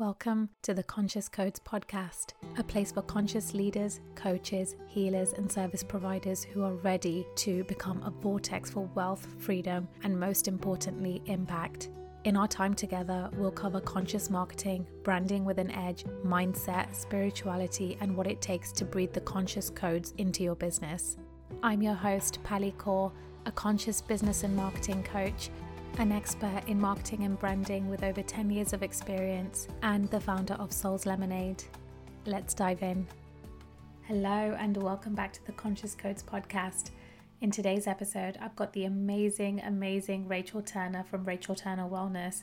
Welcome to the Conscious Codes podcast, a place for conscious leaders, coaches, healers, and service providers who are ready to become a vortex for wealth, freedom, and most importantly, impact. In our time together, we'll cover conscious marketing, branding with an edge, mindset, spirituality, and what it takes to breathe the conscious codes into your business. I'm your host, Pali Kaur, a conscious business and marketing coach an expert in marketing and branding with over 10 years of experience, and the founder of Souls Lemonade. Let's dive in. Hello, and welcome back to the Conscious Codes podcast. In today's episode, I've got the amazing, amazing Rachel Turner from Rachel Turner Wellness,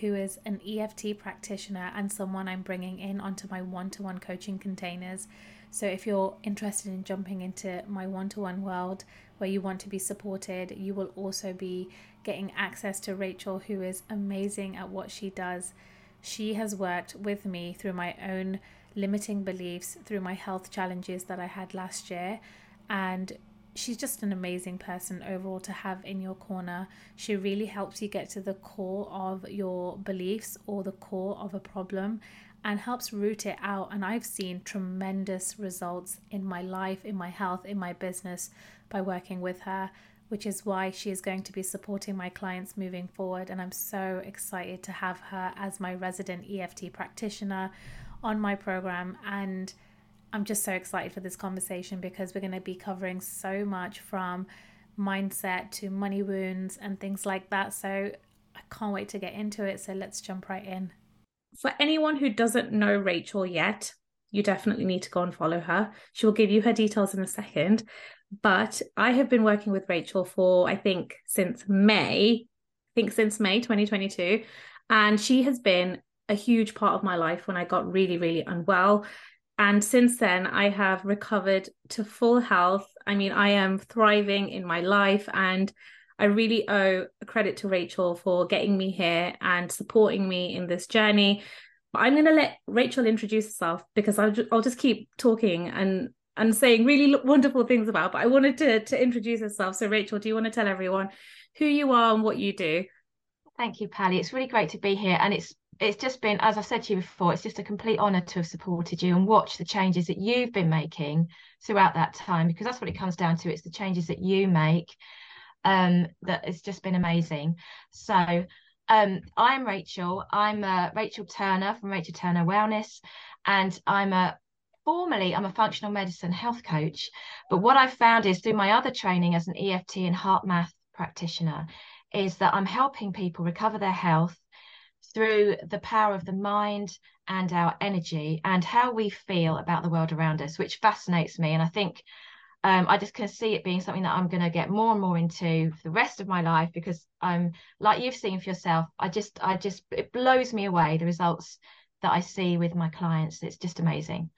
who is an EFT practitioner and someone I'm bringing in onto my one to one coaching containers. So, if you're interested in jumping into my one to one world where you want to be supported, you will also be getting access to Rachel, who is amazing at what she does. She has worked with me through my own limiting beliefs, through my health challenges that I had last year, and she's just an amazing person overall to have in your corner. She really helps you get to the core of your beliefs or the core of a problem and helps root it out. And I've seen tremendous results in my life, in my health, in my business by working with her which is why she is going to be supporting my clients moving forward. And I'm so excited to have her as my resident EFT practitioner on my program. And I'm just so excited for this conversation because we're going to be covering so much from mindset to money wounds and things like that. So I can't wait to get into it. So let's jump right in. For anyone who doesn't know Rachel yet, you definitely need to go and follow her. She will give you her details in a second. But I have been working with Rachel for, I think, since May, I think since May 2022. And she has been a huge part of my life when I got really, really unwell. And since then, I have recovered to full health. I mean, I am thriving in my life and I really owe a credit to Rachel for getting me here and supporting me in this journey. But I'm going to let Rachel introduce herself because I'll, I'll just keep talking and and saying really wonderful things about. But I wanted to to introduce herself. So Rachel, do you want to tell everyone who you are and what you do? Thank you, Pali. It's really great to be here, and it's it's just been, as I said to you before, it's just a complete honour to have supported you and watch the changes that you've been making throughout that time, because that's what it comes down to. It's the changes that you make um, that has just been amazing. So um, I'm Rachel. I'm uh, Rachel Turner from Rachel Turner Wellness, and I'm a formally I'm a functional medicine health coach, but what I've found is through my other training as an EFT and HeartMath practitioner is that I'm helping people recover their health through the power of the mind and our energy and how we feel about the world around us, which fascinates me. And I think um, I just can see it being something that I'm going to get more and more into for the rest of my life because I'm like you've seen for yourself. I just, I just, it blows me away the results that I see with my clients. It's just amazing.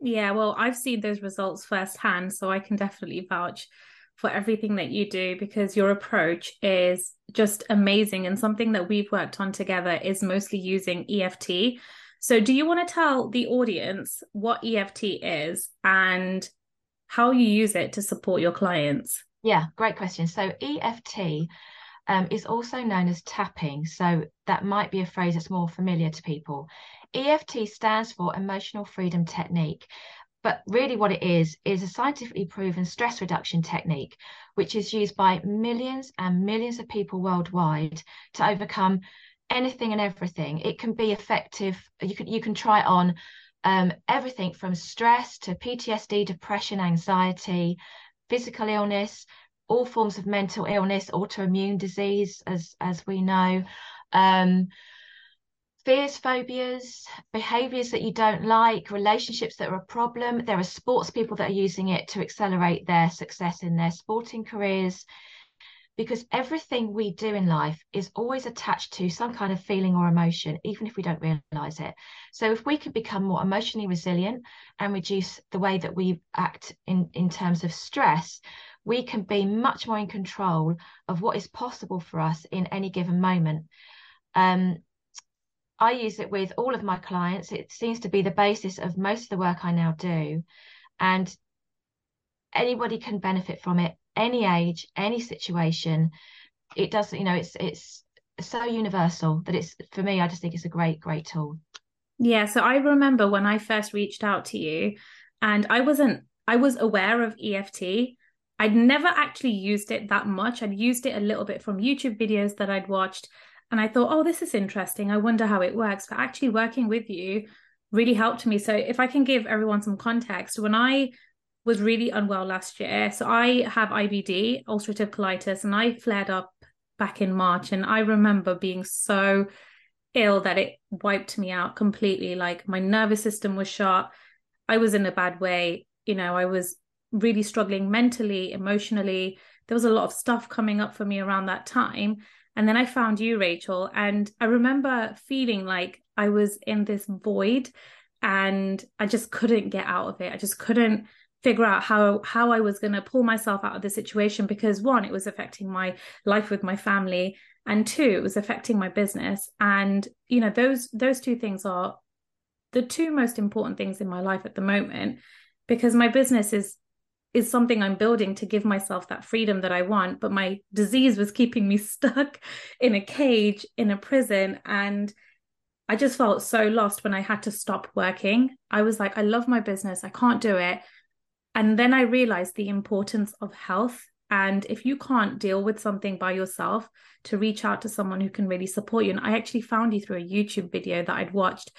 Yeah, well, I've seen those results firsthand, so I can definitely vouch for everything that you do because your approach is just amazing and something that we've worked on together is mostly using EFT. So, do you want to tell the audience what EFT is and how you use it to support your clients? Yeah, great question. So, EFT um, is also known as tapping. So, that might be a phrase that's more familiar to people. EFT stands for Emotional Freedom Technique. But really, what it is, is a scientifically proven stress reduction technique, which is used by millions and millions of people worldwide to overcome anything and everything. It can be effective. You can you can try it on um, everything from stress to PTSD, depression, anxiety, physical illness, all forms of mental illness, autoimmune disease, as as we know. Um, fears, phobias, behaviors that you don't like, relationships that are a problem. There are sports people that are using it to accelerate their success in their sporting careers. Because everything we do in life is always attached to some kind of feeling or emotion, even if we don't realize it. So, if we can become more emotionally resilient and reduce the way that we act in, in terms of stress, we can be much more in control of what is possible for us in any given moment. Um, I use it with all of my clients. It seems to be the basis of most of the work I now do. And anybody can benefit from it, any age, any situation. It does, you know, it's it's so universal that it's for me, I just think it's a great, great tool. Yeah, so I remember when I first reached out to you and I wasn't I was aware of EFT. I'd never actually used it that much. I'd used it a little bit from YouTube videos that I'd watched and I thought, "Oh, this is interesting. I wonder how it works." But actually working with you really helped me. So if I can give everyone some context, when I was really unwell last year, so I have IBD, ulcerative colitis, and I flared up back in March and I remember being so ill that it wiped me out completely. Like my nervous system was shot. I was in a bad way. You know, I was really struggling mentally, emotionally. There was a lot of stuff coming up for me around that time. And then I found you, Rachel. And I remember feeling like I was in this void and I just couldn't get out of it. I just couldn't figure out how how I was going to pull myself out of the situation because one it was affecting my life with my family and two it was affecting my business and you know those those two things are the two most important things in my life at the moment because my business is is something I'm building to give myself that freedom that I want but my disease was keeping me stuck in a cage in a prison and I just felt so lost when I had to stop working. I was like, I love my business. I can't do it. And then I realized the importance of health and if you can't deal with something by yourself, to reach out to someone who can really support you. And I actually found you through a YouTube video that I'd watched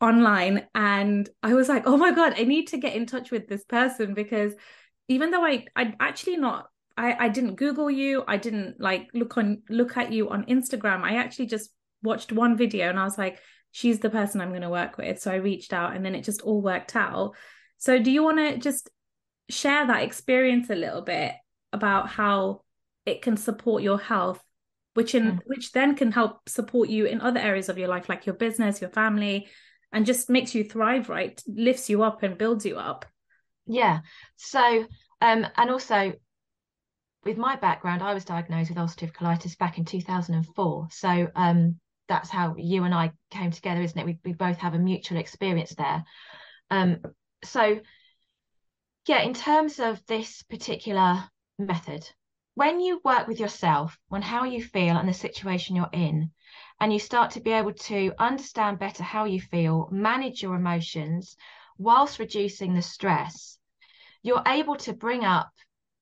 online. And I was like, oh my God, I need to get in touch with this person because even though I I actually not I, I didn't Google you, I didn't like look on look at you on Instagram. I actually just watched one video and I was like, she's the person I'm going to work with. So I reached out and then it just all worked out. So do you want to just share that experience a little bit about how it can support your health which in mm. which then can help support you in other areas of your life like your business your family and just makes you thrive right lifts you up and builds you up yeah. So um and also with my background i was diagnosed with ulcerative colitis back in 2004 so um that's how you and i came together isn't it? We, we both have a mutual experience there. Um so yeah in terms of this particular method. When you work with yourself on how you feel and the situation you're in, and you start to be able to understand better how you feel, manage your emotions whilst reducing the stress, you're able to bring up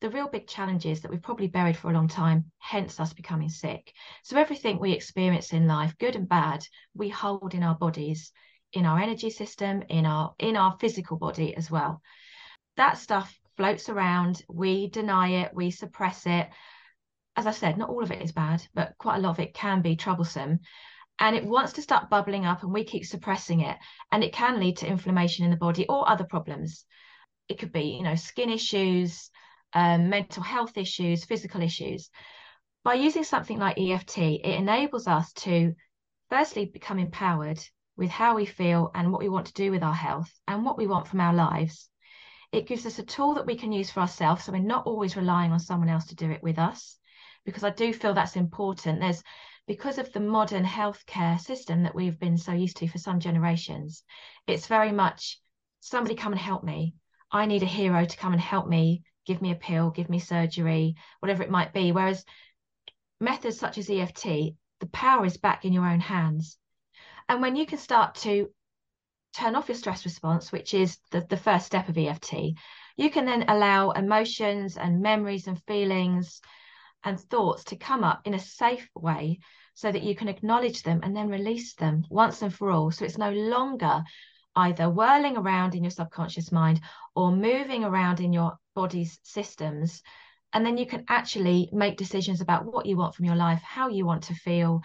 the real big challenges that we've probably buried for a long time, hence us becoming sick. So everything we experience in life, good and bad, we hold in our bodies, in our energy system, in our in our physical body as well. That stuff floats around. We deny it, we suppress it. As I said, not all of it is bad, but quite a lot of it can be troublesome. And it wants to start bubbling up, and we keep suppressing it. And it can lead to inflammation in the body or other problems. It could be, you know, skin issues, um, mental health issues, physical issues. By using something like EFT, it enables us to firstly become empowered with how we feel and what we want to do with our health and what we want from our lives. It gives us a tool that we can use for ourselves. So we're not always relying on someone else to do it with us, because I do feel that's important. There's because of the modern healthcare system that we've been so used to for some generations, it's very much somebody come and help me. I need a hero to come and help me, give me a pill, give me surgery, whatever it might be. Whereas methods such as EFT, the power is back in your own hands. And when you can start to turn off your stress response, which is the, the first step of EFT, you can then allow emotions and memories and feelings and thoughts to come up in a safe way so that you can acknowledge them and then release them once and for all. So it's no longer either whirling around in your subconscious mind or moving around in your body's systems. And then you can actually make decisions about what you want from your life, how you want to feel,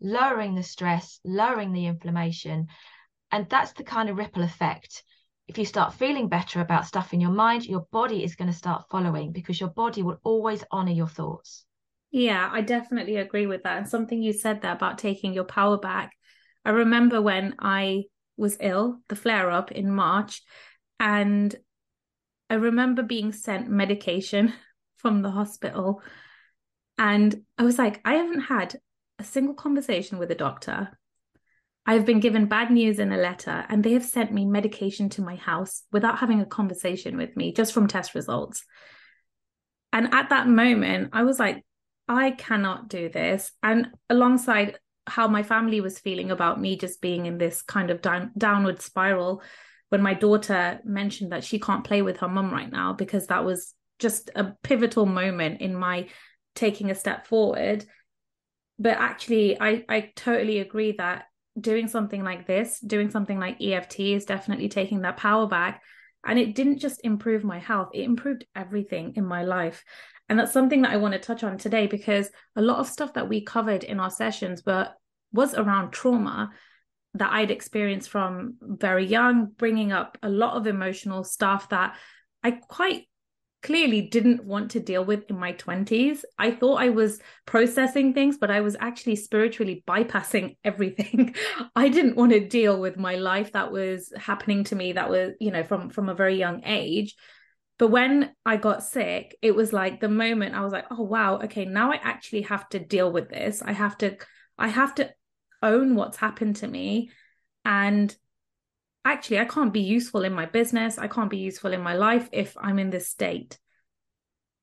lowering the stress, lowering the inflammation, and that's the kind of ripple effect. If you start feeling better about stuff in your mind, your body is going to start following because your body will always honor your thoughts. Yeah, I definitely agree with that. And something you said there about taking your power back. I remember when I was ill, the flare up in March, and I remember being sent medication from the hospital. And I was like, I haven't had a single conversation with a doctor. I've been given bad news in a letter, and they have sent me medication to my house without having a conversation with me, just from test results. And at that moment, I was like, I cannot do this. And alongside how my family was feeling about me just being in this kind of down, downward spiral when my daughter mentioned that she can't play with her mum right now because that was just a pivotal moment in my taking a step forward. But actually i i totally agree that doing something like this doing something like eft is definitely taking that power back. And it didn't just improve my health it improved everything in my life and that's something that i want to touch on today because a lot of stuff that we covered in our sessions were was around trauma that i'd experienced from very young bringing up a lot of emotional stuff that i quite clearly didn't want to deal with in my 20s. I thought I was processing things, but I was actually spiritually bypassing everything. I didn't want to deal with my life that was happening to me that was, you know, from from a very young age. But when I got sick, it was like the moment I was like, "Oh wow, okay, now I actually have to deal with this. I have to I have to own what's happened to me and actually I can't be useful in my business. I can't be useful in my life if I'm in this state.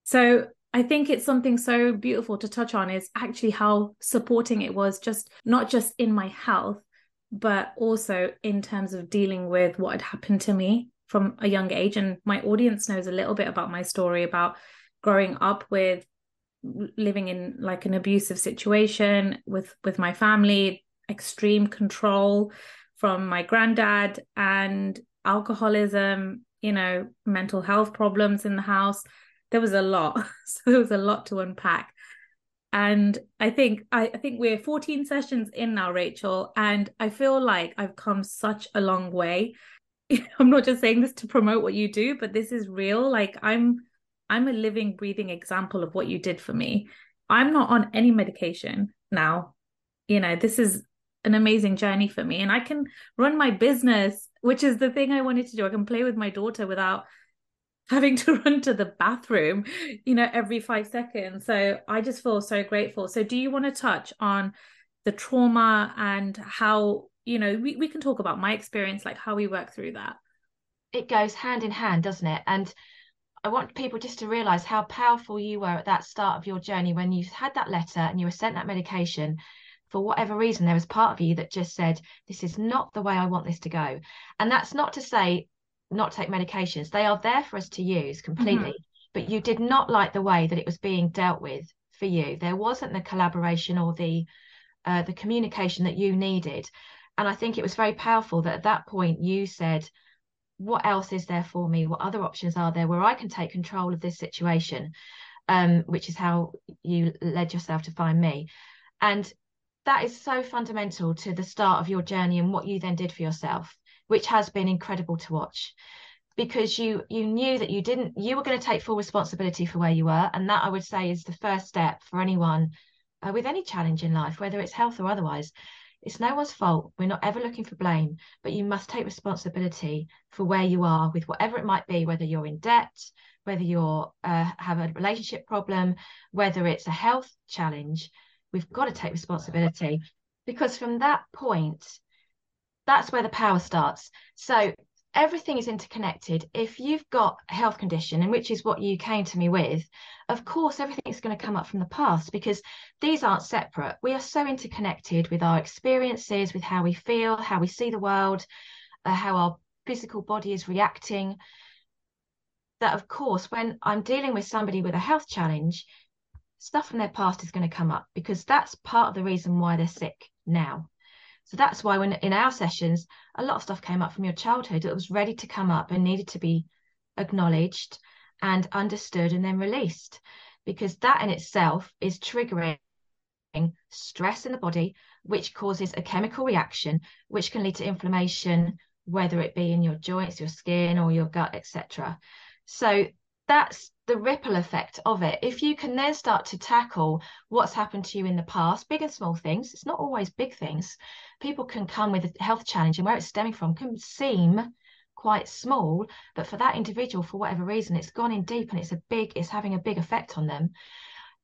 So I think it's something so beautiful to touch on is actually how supporting it was just not just in my health, but also in terms of dealing with what had happened to me from a young age. And my audience knows a little bit about my story about growing up with living in like an abusive situation with with my family extreme control from my granddad and alcoholism, you know, mental health problems in the house. There was a lot. so there was a lot to unpack. And I think I, I think we're 14 sessions in now, Rachel, and I feel like I've come such a long way. I'm not just saying this to promote what you do, but this is real. Like I'm I'm a living, breathing example of what you did for me. I'm not on any medication now. You know, this is an amazing journey for me and I can run my business, which is the thing I wanted to do. I can play with my daughter without having to run to the bathroom, you know, every 5 seconds. So I just feel so grateful. So do you want to touch on the trauma and how, you know, we, we can talk about my experience, like how we work through that. It goes hand in hand, doesn't it? And I want people just to realize how powerful you were at that start of your journey when you had that letter and you were sent that medication for whatever reason, there was part of you that just said, This is not the way I want this to go. And that's not to say not take medications, they are there for us to use completely. Mm-hmm. But you did not like the way that it was being dealt with for you. There wasn't the collaboration or the uh, the communication that you needed. And I think it was very powerful that at that point you said, What else is there for me? What other options are there where I can take control of this situation? Um, which is how you led yourself to find me. And that is so fundamental to the start of your journey and what you then did for yourself which has been incredible to watch because you you knew that you didn't you were going to take full responsibility for where you were and that i would say is the first step for anyone uh, with any challenge in life whether it's health or otherwise it's no one's fault. We're not ever looking for blame but you must take responsibility for where you are with whatever it might be whether you're in debt whether you're uh, have a relationship problem whether it's a health challenge. We've got to take responsibility because from that point that's where the power starts. So everything is interconnected if you've got a health condition and which is what you came to me with of course everything is going to come up from the past because these aren't separate we are so interconnected with our experiences with how we feel how we see the world uh, how our physical body is reacting that of course when i'm dealing with somebody with a health challenge stuff from their past is going to come up because that's part of the reason why they're sick now. So that's why when in our sessions, a lot of stuff came up from your childhood that was ready to come up and needed to be acknowledged and understood and then released because that in itself is triggering stress in the body which causes a chemical reaction which can lead to inflammation whether it be in your joints your skin or your gut etc so that's the ripple effect of it. If you can then start to tackle what's happened to you in the past, big and small things, it's not always big things. People can come with a health challenge and where it's stemming from can seem quite small, but for that individual, for whatever reason, it's gone in deep and it's a big, it's having a big effect on them.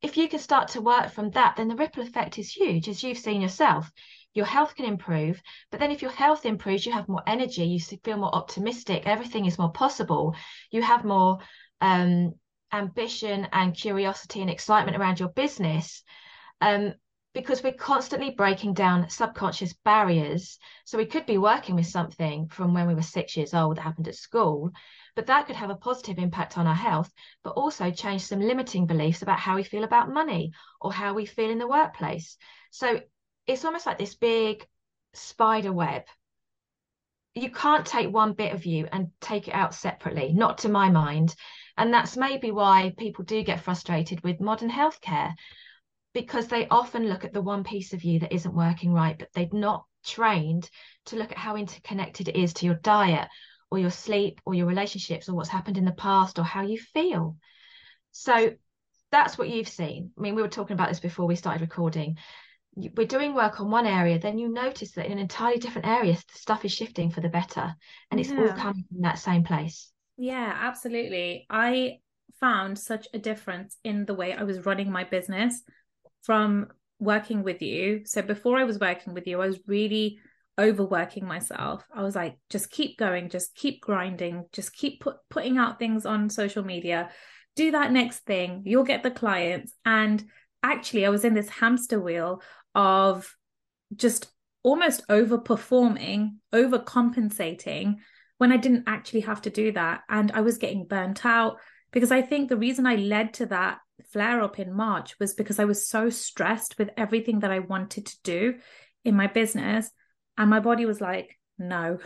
If you can start to work from that, then the ripple effect is huge, as you've seen yourself. Your health can improve, but then if your health improves, you have more energy, you feel more optimistic, everything is more possible, you have more um, ambition and curiosity and excitement around your business, um, because we're constantly breaking down subconscious barriers. So we could be working with something from when we were six years old that happened at school, but that could have a positive impact on our health, but also change some limiting beliefs about how we feel about money or how we feel in the workplace. So it's almost like this big spider web. You can't take one bit of you and take it out separately, not to my mind. And that's maybe why people do get frustrated with modern healthcare because they often look at the one piece of you that isn't working right, but they've not trained to look at how interconnected it is to your diet or your sleep or your relationships or what's happened in the past or how you feel. So that's what you've seen. I mean, we were talking about this before we started recording. We're doing work on one area, then you notice that in an entirely different area, the stuff is shifting for the better. And it's yeah. all coming from that same place. Yeah, absolutely. I found such a difference in the way I was running my business from working with you. So before I was working with you, I was really overworking myself. I was like, just keep going, just keep grinding, just keep put, putting out things on social media. Do that next thing, you'll get the clients. And actually, I was in this hamster wheel of just almost overperforming, overcompensating when I didn't actually have to do that. And I was getting burnt out because I think the reason I led to that flare up in March was because I was so stressed with everything that I wanted to do in my business and my body was like, no,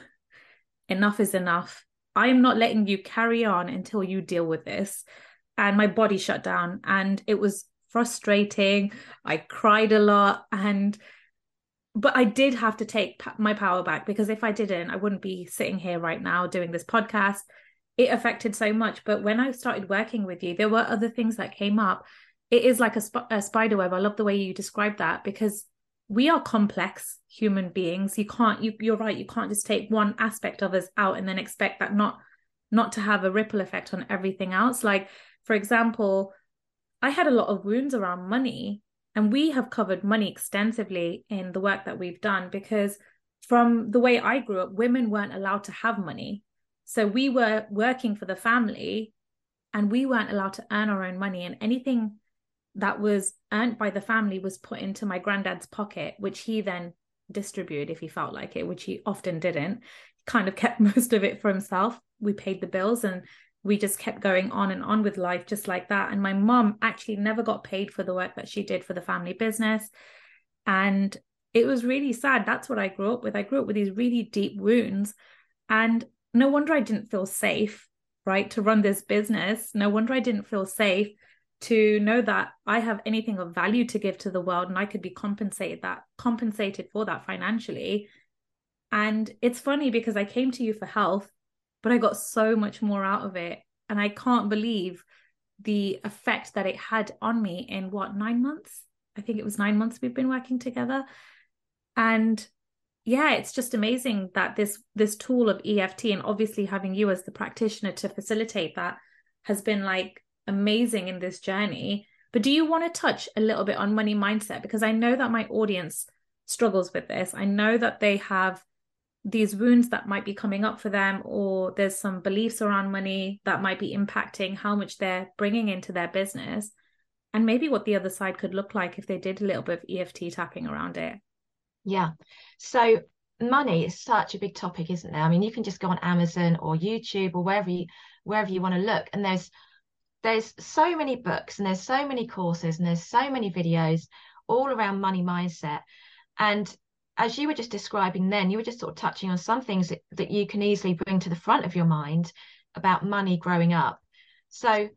enough is enough. I am not letting you carry on until you deal with this. And my body shut down and it was frustrating. I cried a lot and but I did have to take my power back because if I didn't, I wouldn't be sitting here right now doing this podcast. It affected so much. But when I started working with you, there were other things that came up. It is like a, sp- a spider web. I love the way you described that because we are complex human beings you can't you, you're right you can't just take one aspect of us out and then expect that not not to have a ripple effect on everything else like for example i had a lot of wounds around money and we have covered money extensively in the work that we've done because from the way i grew up women weren't allowed to have money so we were working for the family and we weren't allowed to earn our own money and anything that was earned by the family was put into my granddad's pocket, which he then distributed if he felt like it, which he often didn't. He kind of kept most of it for himself. We paid the bills and we just kept going on and on with life just like that. And my mom actually never got paid for the work that she did for the family business. And it was really sad. That's what I grew up with. I grew up with these really deep wounds. And no wonder I didn't feel safe, right, to run this business. No wonder I didn't feel safe to know that I have anything of value to give to the world and I could be compensated that compensated for that financially. And it's funny because I came to you for health, but I got so much more out of it. And I can't believe the effect that it had on me in what, nine months? I think it was nine months we've been working together. And yeah, it's just amazing that this this tool of EFT and obviously having you as the practitioner to facilitate that has been like amazing in this journey. But do you want to touch a little bit on money mindset? Because I know that my audience struggles with this. I know that they have these wounds that might be coming up for them, or there's some beliefs around money that might be impacting how much they're bringing into their business, and maybe what the other side could look like if they did a little bit of EFT tapping around it. Yeah. So money is such a big topic, isn't there? I mean, you can just go on Amazon or YouTube or wherever you wherever you want to look, and there's there's so many books and there's so many courses and there's so many videos all around money mindset. And as you were just describing then, you were just sort of touching on some things that, that you can easily bring to the front of your mind about money growing up. So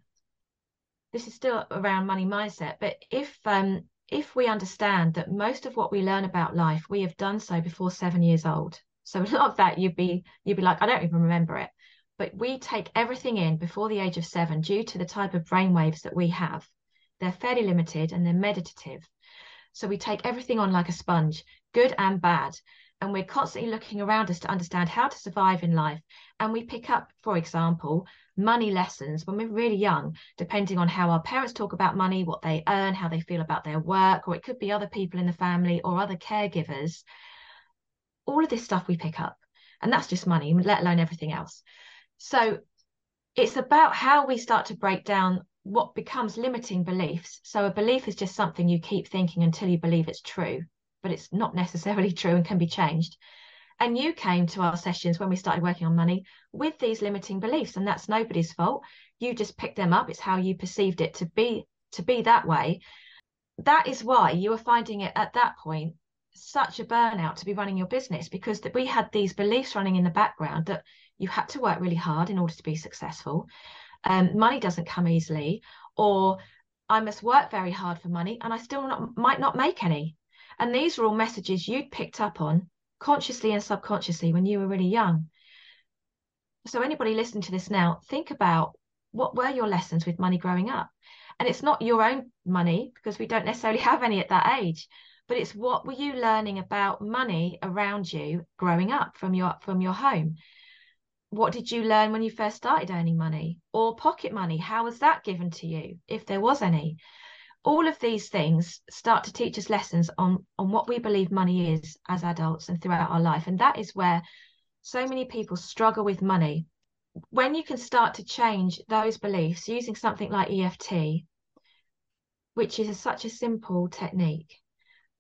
this is still around money mindset, but if um if we understand that most of what we learn about life we have done so before seven years old. So a lot of that you'd be you'd be like, I don't even remember it but we take everything in before the age of seven due to the type of brain waves that we have. They're fairly limited and they're meditative. So we take everything on like a sponge, good and bad. And we're constantly looking around us to understand how to survive in life. And we pick up, for example, money lessons when we're really young, depending on how our parents talk about money, what they earn, how they feel about their work, or it could be other people in the family or other caregivers. All of this stuff we pick up. And that's just money, let alone everything else. So it's about how we start to break down what becomes limiting beliefs. So a belief is just something you keep thinking until you believe it's true, but it's not necessarily true and can be changed. And you came to our sessions when we started working on money with these limiting beliefs, and that's nobody's fault. You just picked them up. It's how you perceived it to be to be that way. That is why you were finding it at that point such a burnout to be running your business because that we had these beliefs running in the background that you had to work really hard in order to be successful. Um, money doesn't come easily, or I must work very hard for money and I still not, might not make any. And these are all messages you'd picked up on consciously and subconsciously when you were really young. So, anybody listening to this now, think about what were your lessons with money growing up? And it's not your own money because we don't necessarily have any at that age, but it's what were you learning about money around you growing up from your from your home? What did you learn when you first started earning money or pocket money? How was that given to you, if there was any? all of these things start to teach us lessons on on what we believe money is as adults and throughout our life and that is where so many people struggle with money when you can start to change those beliefs using something like EFT which is a, such a simple technique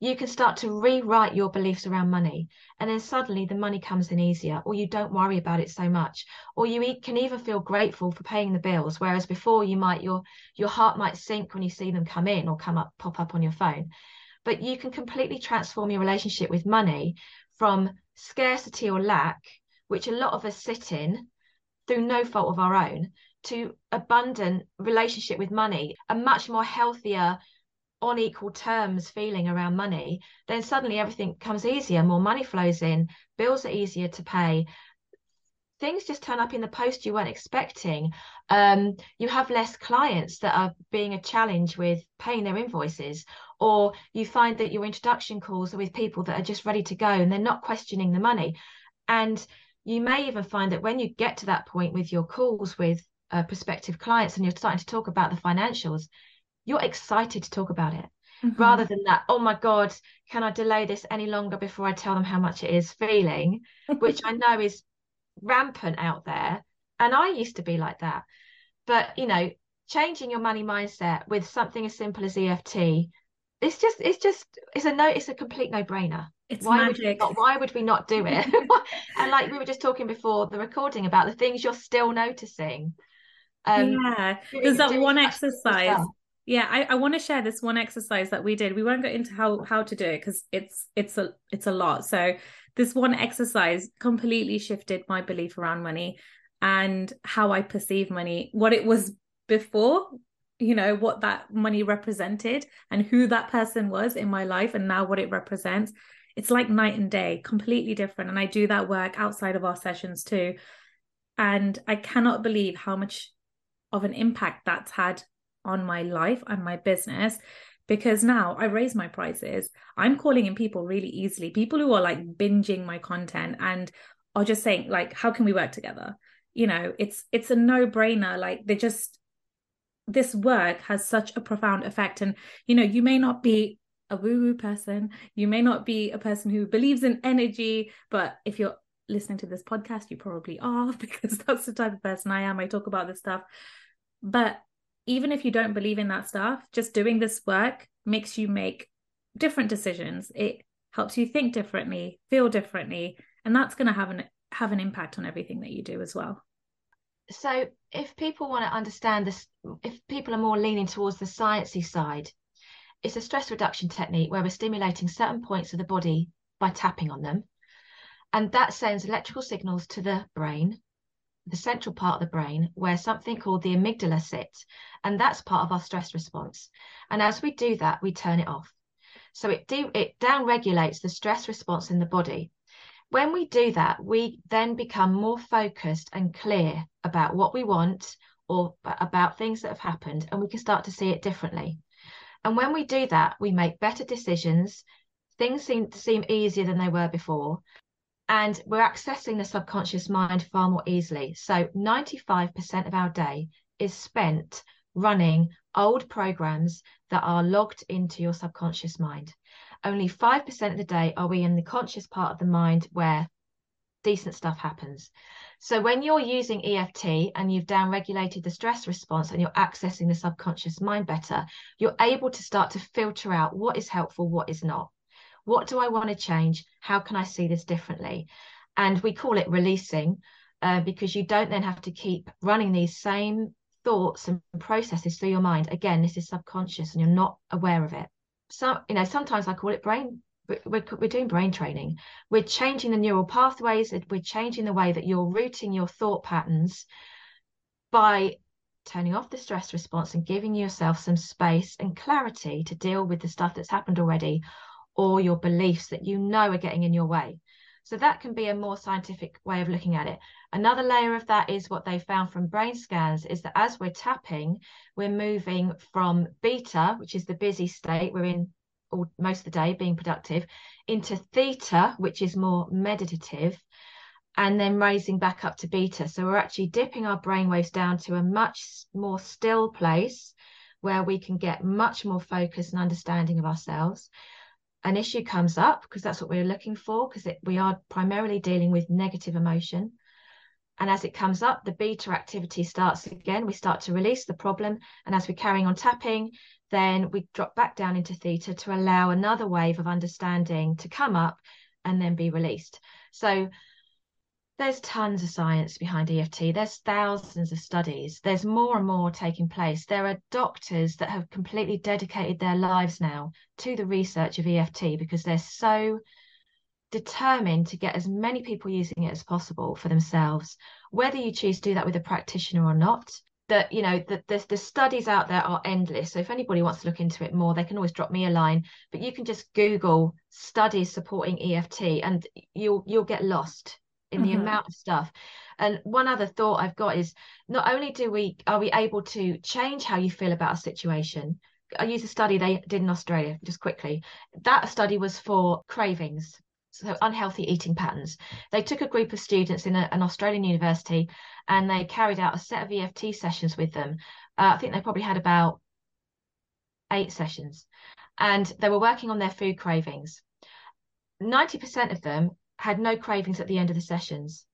you can start to rewrite your beliefs around money and then suddenly the money comes in easier or you don't worry about it so much or you can even feel grateful for paying the bills whereas before you might your your heart might sink when you see them come in or come up pop up on your phone. But you can completely transform your relationship with money from scarcity or lack which a lot of us sit in through no fault of our own to abundant relationship with money a much more healthier on equal terms feeling around money, then suddenly everything becomes easier, more money flows in, bills are easier to pay. Things just turn up in the post you weren't expecting. Um, you have less clients that are being a challenge with paying their invoices, or you find that your introduction calls are with people that are just ready to go and they're not questioning the money. And you may even find that when you get to that point with your calls with uh, prospective clients and you're starting to talk about the financials, you're excited to talk about it mm-hmm. rather than that oh my god can i delay this any longer before i tell them how much it is? feeling which i know is rampant out there and i used to be like that. But you know changing your money mindset with something as simple as eft it's just it's just it's a no it's a complete no-brainer. It's why magic. would we not why would we not do it? And like we were just talking before the recording about the things you're still noticing. Um yeah there's that one exercise yeah i, I want to share this one exercise that we did. We won't go into how how to do it because it's it's a it's a lot. So this one exercise completely shifted my belief around money and how i perceive money what it was before you know what that money represented and who that person was in my life and now what it represents. It's like night and day completely different and i do that work outside of our sessions too. And i cannot believe how much of an impact that's had on my life and my business because now I raise my prices. I'm calling in people really easily, people who are like binging my content and are just saying like how can we work together? You know, it's it's a no-brainer like they just this work has such a profound effect and you know, you may not be a woo-woo person, you may not be a person who believes in energy, but if you're listening to this podcast, you probably are because that's the type of person I am. I talk about this stuff. But even if you don't believe in that stuff, just doing this work makes you make different decisions. It helps you think differently, feel differently, and that's going to have an have an impact on everything that you do as well. So, if people want to understand this, if people are more leaning towards the sciencey side, it's a stress reduction technique where we're stimulating certain points of the body by tapping on them, and that sends electrical signals to the brain the central part of the brain where something called the amygdala sits. And that's part of our stress response. And as we do that, we turn it off. So it do it down regulates the stress response in the body. When we do that, we then become more focused and clear about what we want or about things that have happened, and we can start to see it differently. And when we do that, we make better decisions. Things seem to seem easier than they were before and we're accessing the subconscious mind far more easily. So 95% of our day is spent running old programs that are logged into your subconscious mind. Only 5% of the day are we in the conscious part of the mind where decent stuff happens. So when you're using EFT and you've downregulated the stress response and you're accessing the subconscious mind better, you're able to start to filter out what is helpful, what is not. What do I want to change? How can I see this differently? And we call it releasing uh, because you don't then have to keep running these same thoughts and processes through your mind. Again, this is subconscious and you're not aware of it. So, you know, sometimes I call it brain we're, we're doing brain training. We're changing the neural pathways. We're changing the way that you're routing your thought patterns by turning off the stress response and giving yourself some space and clarity to deal with the stuff that's happened already or your beliefs that you know are getting in your way. So that can be a more scientific way of looking at it. Another layer of that is what they found from brain scans is that as we're tapping, we're moving from beta, which is the busy state, we're in or most of the day being productive into theta which is more meditative and then raising back up to beta so we're actually dipping our brain waves down to a much more still place where we can get much more focus and understanding of ourselves an issue comes up because that's what we're looking for because we are primarily dealing with negative emotion and as it comes up the beta activity starts again we start to release the problem and as we're carrying on tapping then we drop back down into theta to allow another wave of understanding to come up and then be released. So there's tons of science behind EFT. There's thousands of studies. There's more and more taking place. There are doctors that have completely dedicated their lives now to the research of EFT because they're so determined to get as many people using it as possible for themselves. Whether you choose to do that with a practitioner or not, that you know that the, the studies out there are endless so if anybody wants to look into it more they can always drop me a line but you can just google studies supporting eft and you'll you'll get lost in mm-hmm. the amount of stuff and one other thought i've got is not only do we are we able to change how you feel about a situation i use a study they did in australia just quickly that study was for cravings so unhealthy eating patterns. They took a group of students in a, an Australian university and they carried out a set of EFT sessions with them. Uh, I think they probably had about eight sessions and they were working on their food cravings. 90% of them had no cravings at the end of the sessions.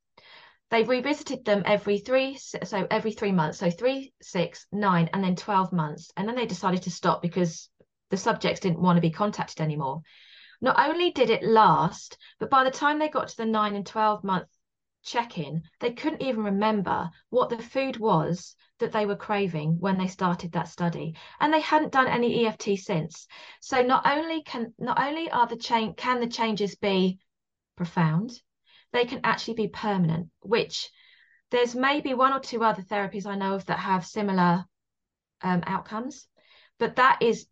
They revisited them every three, so every three months, so three, six, nine, and then 12 months. And then they decided to stop because the subjects didn't want to be contacted anymore. Not only did it last, but by the time they got to the nine and 12 month check in, they couldn't even remember what the food was that they were craving when they started that study and they hadn't done any EFT since so not only can not only are the change can the changes be profound they can actually be permanent which there's maybe one or two other therapies I know of that have similar um, outcomes but that is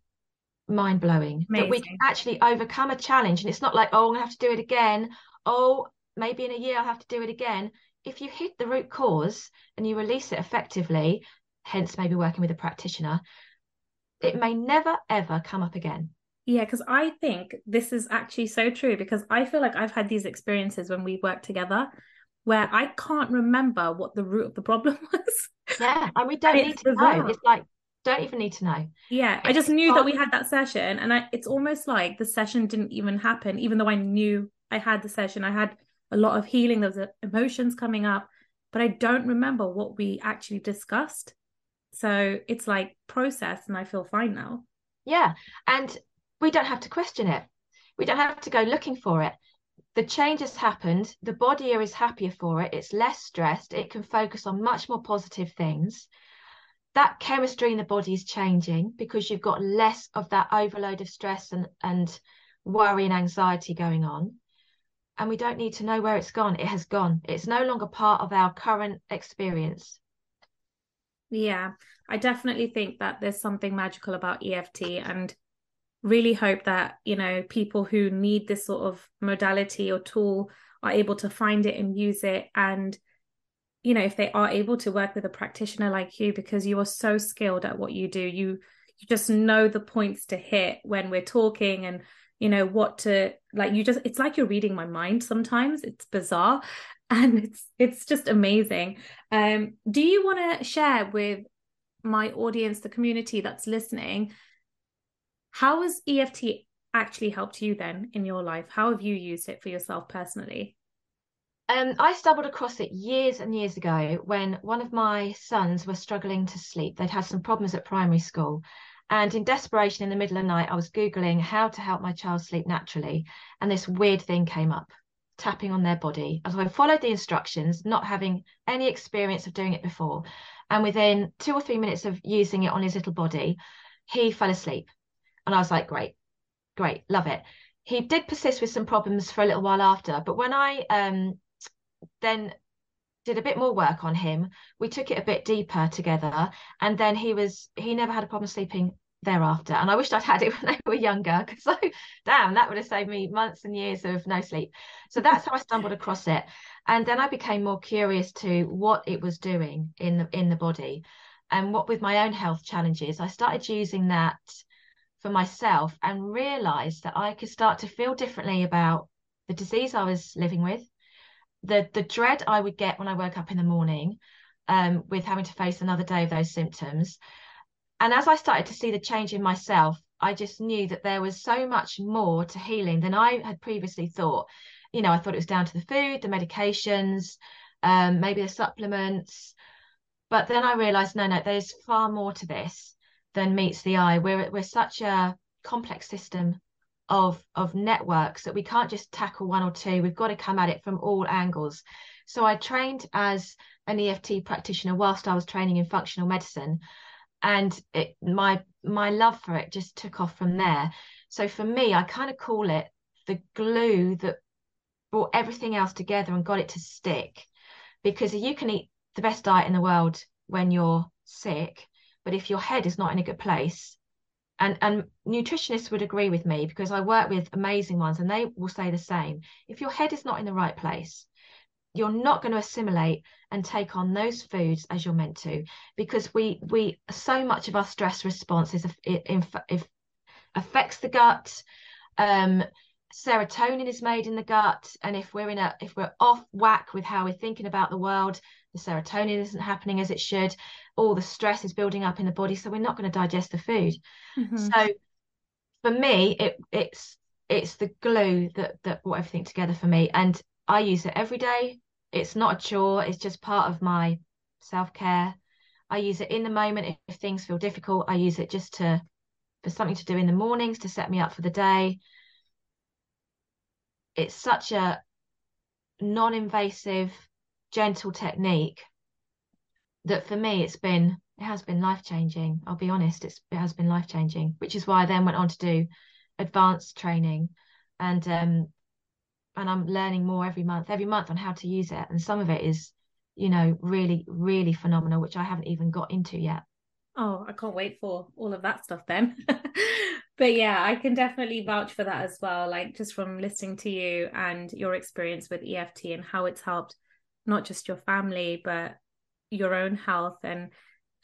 mind blowing that we can actually overcome a challenge. And it's not like, oh, I'm gonna have to do it again. Oh, maybe in a year I'll have to do it again. If you hit the root cause and you release it effectively, hence maybe working with a practitioner, it may never ever come up again. Yeah, because I think this is actually so true because I feel like I've had these experiences when we work together where I can't remember what the root of the problem was. Yeah, and we don't and need to bizarre. know. It's like don't even need to know. Yeah, it's I just knew fun. that we had that session, and I, it's almost like the session didn't even happen, even though I knew I had the session. I had a lot of healing, there was emotions coming up, but I don't remember what we actually discussed. So it's like process, and I feel fine now. Yeah, and we don't have to question it. We don't have to go looking for it. The change has happened. The body is happier for it. It's less stressed. It can focus on much more positive things that chemistry in the body is changing because you've got less of that overload of stress and, and worry and anxiety going on. And we don't need to know where it's gone. It has gone. It's no longer part of our current experience. Yeah, I definitely think that there's something magical about EFT and really hope that, you know, people who need this sort of modality or tool are able to find it and use it. And you know if they are able to work with a practitioner like you because you are so skilled at what you do you you just know the points to hit when we're talking and you know what to like you just it's like you're reading my mind sometimes. It's bizarre and it's it's just amazing. Um do you want to share with my audience the community that's listening how has EFT actually helped you then in your life how have you used it for yourself personally Um, I stumbled across it years and years ago when one of my sons was struggling to sleep. They'd had some problems at primary school. And in desperation, in the middle of the night, I was Googling how to help my child sleep naturally. And this weird thing came up tapping on their body. So I followed the instructions, not having any experience of doing it before. And within two or three minutes of using it on his little body, he fell asleep. And I was like, great, great, love it. He did persist with some problems for a little while after, but when I um, then did a bit more work on him, we took it a bit deeper together, and then he was he never had a problem sleeping thereafter. And I wished I'd had it when they were younger, because so damn, that would have saved me months and years of no sleep. So that's how I stumbled across it. And then I became more curious to what it was doing in the in the body. And what with my own health challenges, I started using that for myself and realized that I could start to feel differently about the disease I was living with, the the dread I would get when I woke up in the morning, um, with having to face another day of those symptoms. And as I started to see the change in myself, I just knew that there was so much more to healing than I had previously thought. You know, I thought it was down to the food, the medications, um, maybe the supplements, but then I realized, no, no, there's far more to this than meets the eye. We're we're such a complex system of of networks that we can't just tackle one or two. We've got to come at it from all angles. So I trained as an EFT practitioner whilst I was training in functional medicine, and it, my my love for it just took off from there. So for me, I kind of call it the glue that brought everything else together and got it to stick. Because you can eat the best diet in the world when you're sick, but if your head is not in a good place, and and nutritionists would agree with me because I work with amazing ones and they will say the same. If your head is not in the right place, you're not going to assimilate and take on those foods as you're meant to because we we so much of our stress response is if, affects the gut um serotonin is made in the gut and if we're in a if we're off whack with how we're thinking about the world the serotonin isn't happening as it should. All the stress is building up in the body so we're not going to digest the food. Mm-hmm. so for me it it's it's the glue that that brought everything together for me and i use it every day. It's not a chore it's just part of my self-care. I use it in the moment if, if things feel difficult. I use it just to for something to do in the mornings to set me up for the day. It's such a non-invasive gentle technique that for me it's been it has been life changing i'll be honest it's it has been life changing which is why i then went on to do advanced training. And um and i'm learning more every month every month on how to use it. And some of it is you know really really phenomenal which i haven't even got into yet. Oh i can't wait for all of that stuff then. But yeah, I can definitely vouch for that as well. Like just from listening to you and your experience with EFT and how it's helped not just your family, but your own health and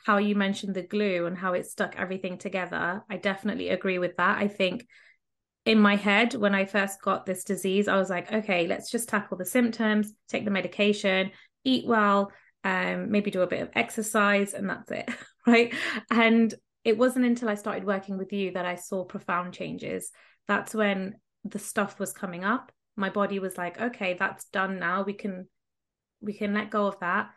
how you mentioned the glue and how it stuck everything together. I definitely agree with that. I think in my head, when I first got this disease, I was like, okay, let's just tackle the symptoms, take the medication, eat well, um, maybe do a bit of exercise, and that's it. Right. And it wasn't until I started working with you that I saw profound changes. That's when the stuff was coming up. My body was like, okay, that's done now. We can we can let go of that.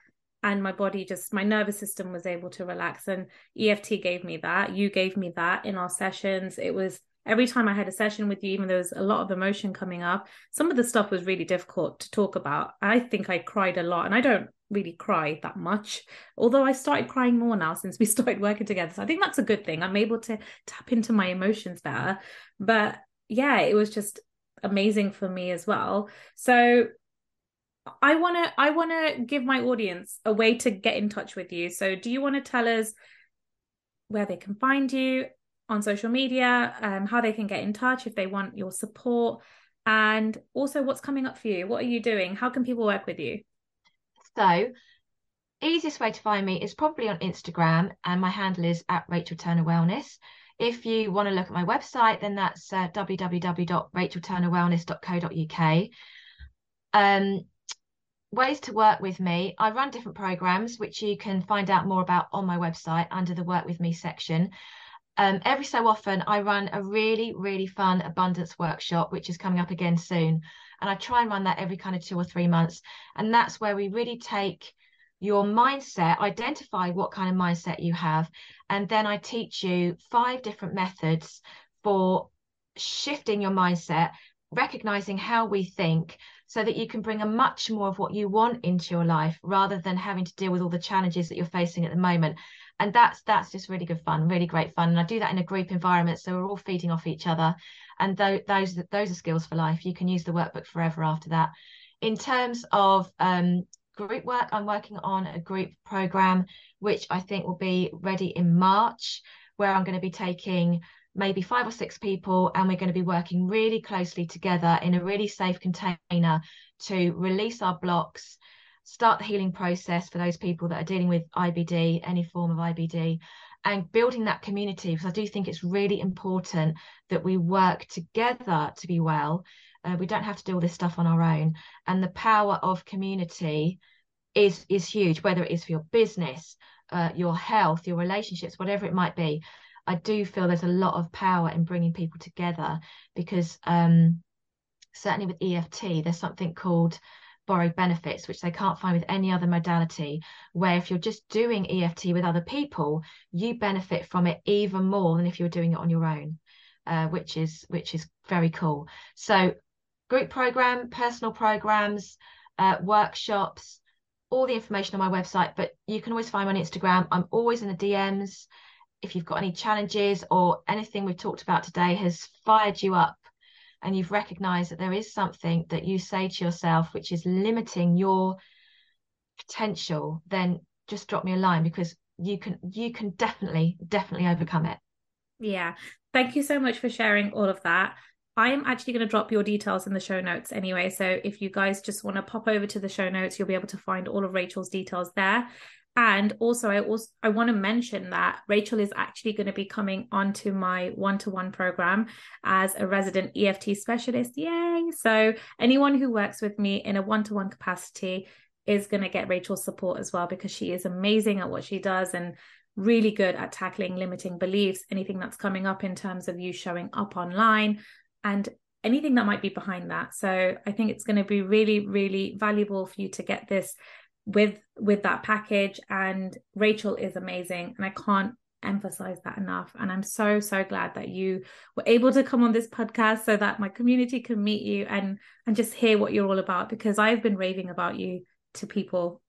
And my body just my nervous system was able to relax. And EFT gave me that. You gave me that in our sessions. It was every time I had a session with you, even though there was a lot of emotion coming up, some of the stuff was really difficult to talk about. I think I cried a lot, and I don't really cry that much. Although I started crying more now since we started working together. So I think that's a good thing. I'm able to tap into my emotions better. But yeah, it was just amazing for me as well. So I want to I want to give my audience a way to get in touch with you. So do you want to tell us where they can find you on social media, um, how they can get in touch if they want your support, and also what's coming up for you? What are you doing? How can people work with you? So, easiest way to find me is probably on Instagram, and my handle is at Rachel Turner Wellness. If you want to look at my website, then that's uh, www.rachelturnerwellness.co.uk. Um, ways to work with me. I run different programs, which you can find out more about on my website under the Work with Me section. um, every so often I run a really, really fun abundance workshop, which is coming up again soon. And I try and run that every kind of two or three months. And that's where we really take your mindset, identify what kind of mindset you have. And then I teach you five different methods for shifting your mindset, recognizing how we think so that you can bring a much more of what you want into your life rather than having to deal with all the challenges that you're facing at the moment. And that's that's just really good fun really great fun. And i do that in a group environment so we're all feeding off each other. And th- those those are skills for life. You can use the workbook forever after that. In terms of um, group work i'm working on a group program which i think will be ready in march where i'm going to be taking maybe five or six people and we're going to be working really closely together in a really safe container to release our blocks start the healing process for those people that are dealing with IBD, any form of IBD, and building that community. Because I do think it's really important that we work together to be well. Uh, we don't have to do all this stuff on our own. And the power of community is is huge, whether it is for your business, uh, your health, your relationships, whatever it might be. I do feel there's a lot of power in bringing people together because um, certainly with EFT, there's something called borrowed benefits, which they can't find with any other modality. Where if you're just doing EFT with other people, you benefit from it even more than if you're doing it on your own, uh, which is which is very cool. So, group program, personal programs, uh, workshops, all the information on my website. But you can always find me on Instagram. I'm always in the DMs. If you've got any challenges or anything we've talked about today has fired you up and you've recognized that there is something that you say to yourself which is limiting your potential then just drop me a line because you can you can definitely definitely overcome it yeah thank you so much for sharing all of that I am actually going to drop your details in the show notes anyway. So if you guys just want to pop over to the show notes, you'll be able to find all of Rachel's details there. And also, I also I want to mention that Rachel is actually going to be coming onto my one-to-one program as a resident EFT specialist. Yay! So anyone who works with me in a one-to-one capacity is going to get Rachel's support as well because she is amazing at what she does and really good at tackling limiting beliefs, anything that's coming up in terms of you showing up online and anything that might be behind that. So I think it's going to be really, really valuable for you to get this with with that package and Rachel is amazing and I can't emphasize that enough. And I'm so so glad that you were able to come on this podcast so that my community can meet you and and just hear what you're all about because I've been raving about you to people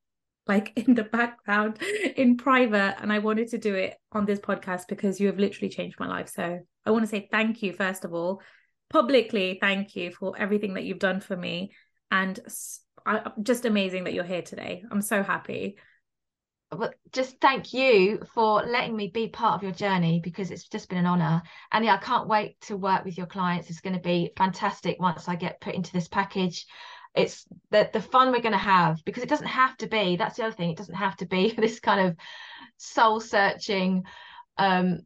like in the background in private and I wanted to do it on this podcast because you have literally changed my life. So I want to say thank you first of all. Publicly thank you for everything that you've done for me and I, just amazing that you're here today. I'm so happy. But just thank you for letting me be part of your journey because it's just been an honor. And yeah, I can't wait to work with your clients. It's going to be fantastic once I get put into this package. It's the the fun we're going to have because it doesn't have to be. That's the other thing. It doesn't have to be this kind of soul searching, um,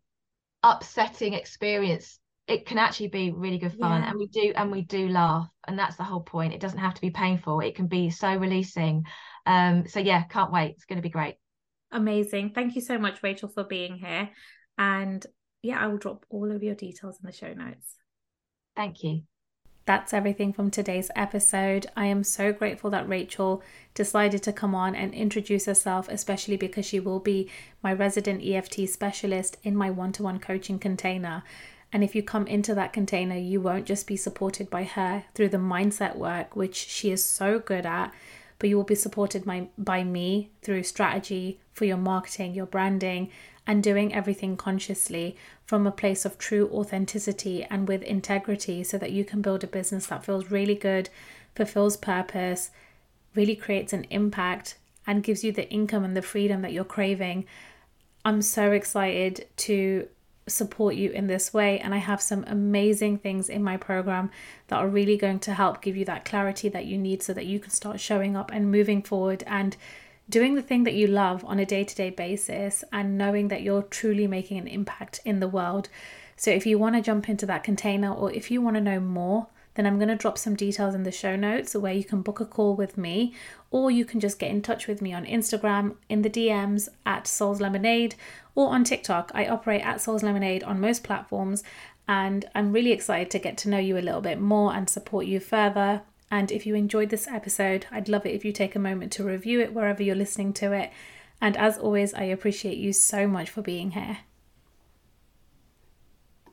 upsetting experience it can actually be really good fun yeah. and we do and we do laugh and that's the whole point. It doesn't have to be painful. It can be so releasing. Um so yeah can't wait. It's going to be great. Amazing. Thank you so much rachel for being here. And yeah i will drop all of your details in the show notes. Thank you. That's everything from today's episode. I am so grateful that Rachel decided to come on and introduce herself, especially because she will be my resident EFT specialist in my one to one coaching container. And if you come into that container, you won't just be supported by her through the mindset work, which she is so good at, but you will be supported by, by me through strategy for your marketing, your branding, and doing everything consciously from a place of true authenticity and with integrity so that you can build a business that feels really good, fulfills purpose, really creates an impact, and gives you the income and the freedom that you're craving. I'm so excited to support you in this way. And I have some amazing things in my program that are really going to help give you that clarity that you need so that you can start showing up and moving forward and doing the thing that you love on a day to day basis and knowing that you're truly making an impact in the world. So if you want to jump into that container or if you want to know more, then I'm going to drop some details in the show notes where you can book a call with me, or you can just get in touch with me on Instagram in the DMs at Souls Lemonade or on TikTok. I operate at Souls Lemonade on most platforms, and I'm really excited to get to know you a little bit more and support you further. And if you enjoyed this episode, I'd love it if you take a moment to review it wherever you're listening to it. And as always, I appreciate you so much for being here.